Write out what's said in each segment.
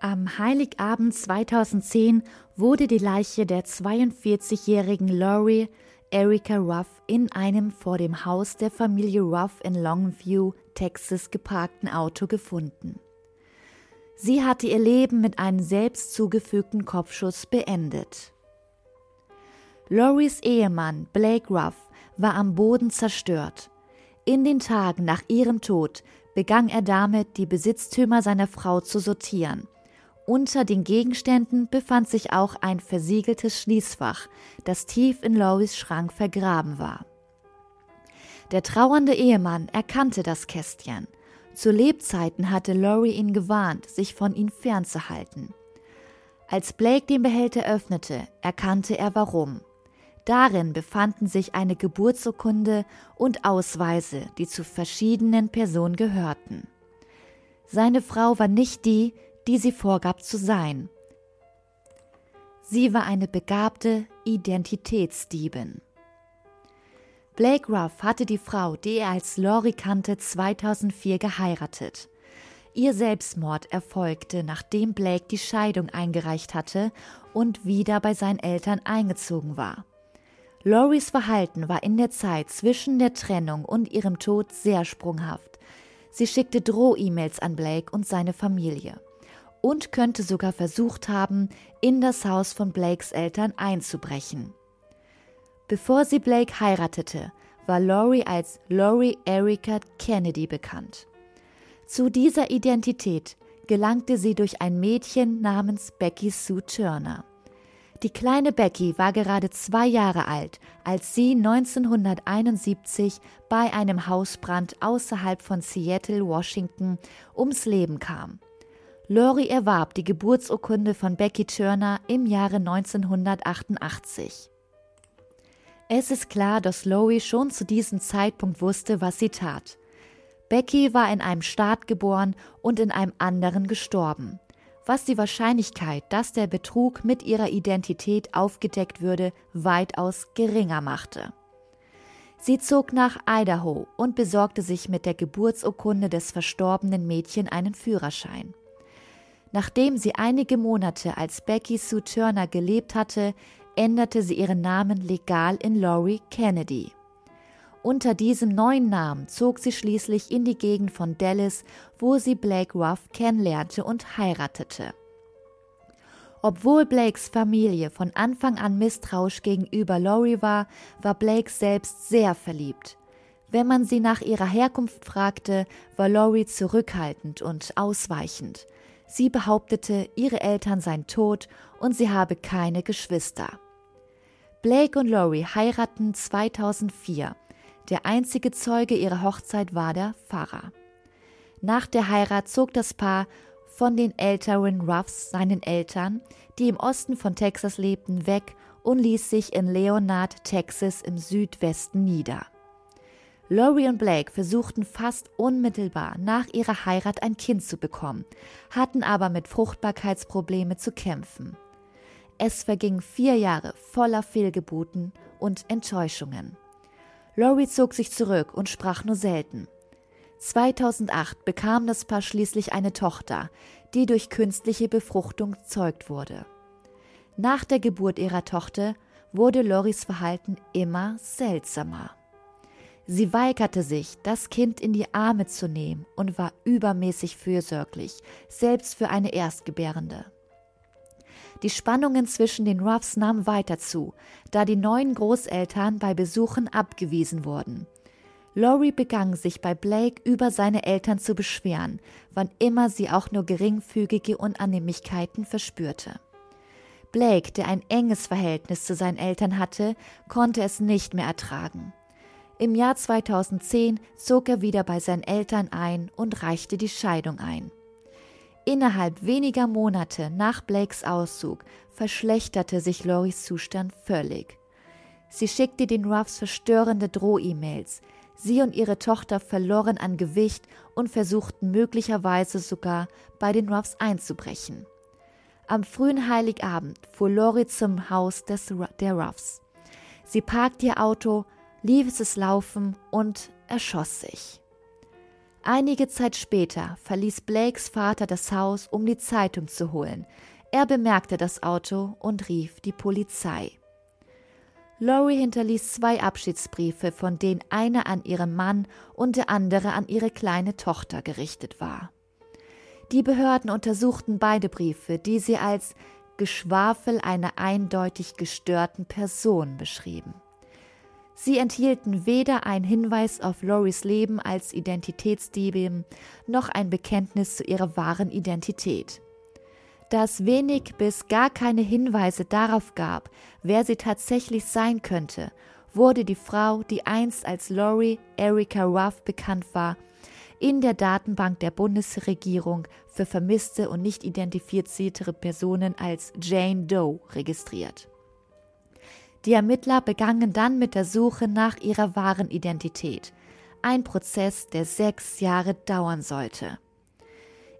Am Heiligabend 2010 wurde die Leiche der 42-jährigen Laurie Erica Ruff in einem vor dem Haus der Familie Ruff in Longview, Texas geparkten Auto gefunden. Sie hatte ihr Leben mit einem selbst zugefügten Kopfschuss beendet. Loris Ehemann Blake Ruff war am Boden zerstört. In den Tagen nach ihrem Tod begann er damit, die Besitztümer seiner Frau zu sortieren – unter den Gegenständen befand sich auch ein versiegeltes Schließfach, das tief in Loris Schrank vergraben war. Der trauernde Ehemann erkannte das Kästchen. Zu Lebzeiten hatte Laurie ihn gewarnt, sich von ihm fernzuhalten. Als Blake den Behälter öffnete, erkannte er warum. Darin befanden sich eine Geburtsurkunde und Ausweise, die zu verschiedenen Personen gehörten. Seine Frau war nicht die, die sie vorgab zu sein. Sie war eine begabte Identitätsdiebin. Blake Ruff hatte die Frau, die er als Lori kannte, 2004 geheiratet. Ihr Selbstmord erfolgte, nachdem Blake die Scheidung eingereicht hatte und wieder bei seinen Eltern eingezogen war. Loris Verhalten war in der Zeit zwischen der Trennung und ihrem Tod sehr sprunghaft. Sie schickte Droh-E-Mails an Blake und seine Familie und könnte sogar versucht haben, in das Haus von Blakes Eltern einzubrechen. Bevor sie Blake heiratete, war Laurie als Laurie Erica Kennedy bekannt. Zu dieser Identität gelangte sie durch ein Mädchen namens Becky Sue Turner. Die kleine Becky war gerade zwei Jahre alt, als sie 1971 bei einem Hausbrand außerhalb von Seattle, Washington, ums Leben kam. Lori erwarb die Geburtsurkunde von Becky Turner im Jahre 1988. Es ist klar, dass Lori schon zu diesem Zeitpunkt wusste, was sie tat. Becky war in einem Staat geboren und in einem anderen gestorben, was die Wahrscheinlichkeit, dass der Betrug mit ihrer Identität aufgedeckt würde, weitaus geringer machte. Sie zog nach Idaho und besorgte sich mit der Geburtsurkunde des verstorbenen Mädchen einen Führerschein. Nachdem sie einige Monate als Becky Sue Turner gelebt hatte, änderte sie ihren Namen legal in Laurie Kennedy. Unter diesem neuen Namen zog sie schließlich in die Gegend von Dallas, wo sie Blake Ruff kennenlernte und heiratete. Obwohl Blakes Familie von Anfang an misstrauisch gegenüber Laurie war, war Blake selbst sehr verliebt. Wenn man sie nach ihrer Herkunft fragte, war Laurie zurückhaltend und ausweichend. Sie behauptete, ihre Eltern seien tot und sie habe keine Geschwister. Blake und Laurie heiraten 2004. Der einzige Zeuge ihrer Hochzeit war der Pfarrer. Nach der Heirat zog das Paar von den älteren Ruffs, seinen Eltern, die im Osten von Texas lebten, weg und ließ sich in Leonard, Texas im Südwesten nieder. Laurie und Blake versuchten fast unmittelbar nach ihrer Heirat ein Kind zu bekommen, hatten aber mit Fruchtbarkeitsprobleme zu kämpfen. Es vergingen vier Jahre voller Fehlgeburten und Enttäuschungen. Laurie zog sich zurück und sprach nur selten. 2008 bekam das Paar schließlich eine Tochter, die durch künstliche Befruchtung zeugt wurde. Nach der Geburt ihrer Tochter wurde Loris Verhalten immer seltsamer. Sie weigerte sich, das Kind in die Arme zu nehmen und war übermäßig fürsorglich, selbst für eine Erstgebärende. Die Spannungen zwischen den Ruffs nahmen weiter zu, da die neuen Großeltern bei Besuchen abgewiesen wurden. Laurie begann sich bei Blake über seine Eltern zu beschweren, wann immer sie auch nur geringfügige Unannehmlichkeiten verspürte. Blake, der ein enges Verhältnis zu seinen Eltern hatte, konnte es nicht mehr ertragen. Im Jahr 2010 zog er wieder bei seinen Eltern ein und reichte die Scheidung ein. Innerhalb weniger Monate nach Blakes Auszug verschlechterte sich Loris Zustand völlig. Sie schickte den Ruffs verstörende Droh-E-Mails. Sie und ihre Tochter verloren an Gewicht und versuchten möglicherweise sogar bei den Ruffs einzubrechen. Am frühen Heiligabend fuhr Lori zum Haus des, der Ruffs. Sie parkte ihr Auto, ließ es laufen und erschoss sich. Einige Zeit später verließ Blakes Vater das Haus, um die Zeitung zu holen. Er bemerkte das Auto und rief die Polizei. Laurie hinterließ zwei Abschiedsbriefe, von denen einer an ihren Mann und der andere an ihre kleine Tochter gerichtet war. Die Behörden untersuchten beide Briefe, die sie als Geschwafel einer eindeutig gestörten Person beschrieben. Sie enthielten weder einen Hinweis auf Loris Leben als Identitätsdiebin noch ein Bekenntnis zu ihrer wahren Identität. Da es wenig bis gar keine Hinweise darauf gab, wer sie tatsächlich sein könnte, wurde die Frau, die einst als Lori Erika Ruff bekannt war, in der Datenbank der Bundesregierung für vermisste und nicht identifizierte Personen als Jane Doe registriert. Die Ermittler begannen dann mit der Suche nach ihrer wahren Identität, ein Prozess, der sechs Jahre dauern sollte.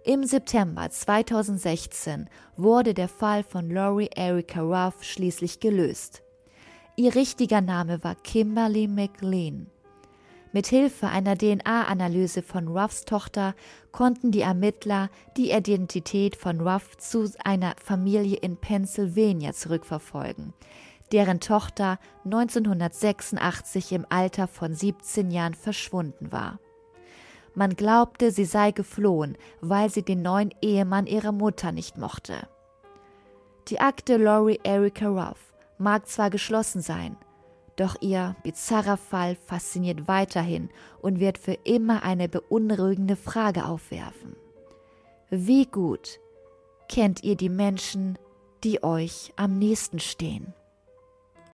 Im September 2016 wurde der Fall von Lori Erica Ruff schließlich gelöst. Ihr richtiger Name war Kimberly McLean. Mit Hilfe einer DNA-Analyse von Ruffs Tochter konnten die Ermittler die Identität von Ruff zu einer Familie in Pennsylvania zurückverfolgen, deren Tochter 1986 im Alter von 17 Jahren verschwunden war. Man glaubte, sie sei geflohen, weil sie den neuen Ehemann ihrer Mutter nicht mochte. Die Akte Laurie Erica Ruff mag zwar geschlossen sein, doch ihr bizarrer Fall fasziniert weiterhin und wird für immer eine beunruhigende Frage aufwerfen. Wie gut kennt ihr die Menschen, die euch am nächsten stehen?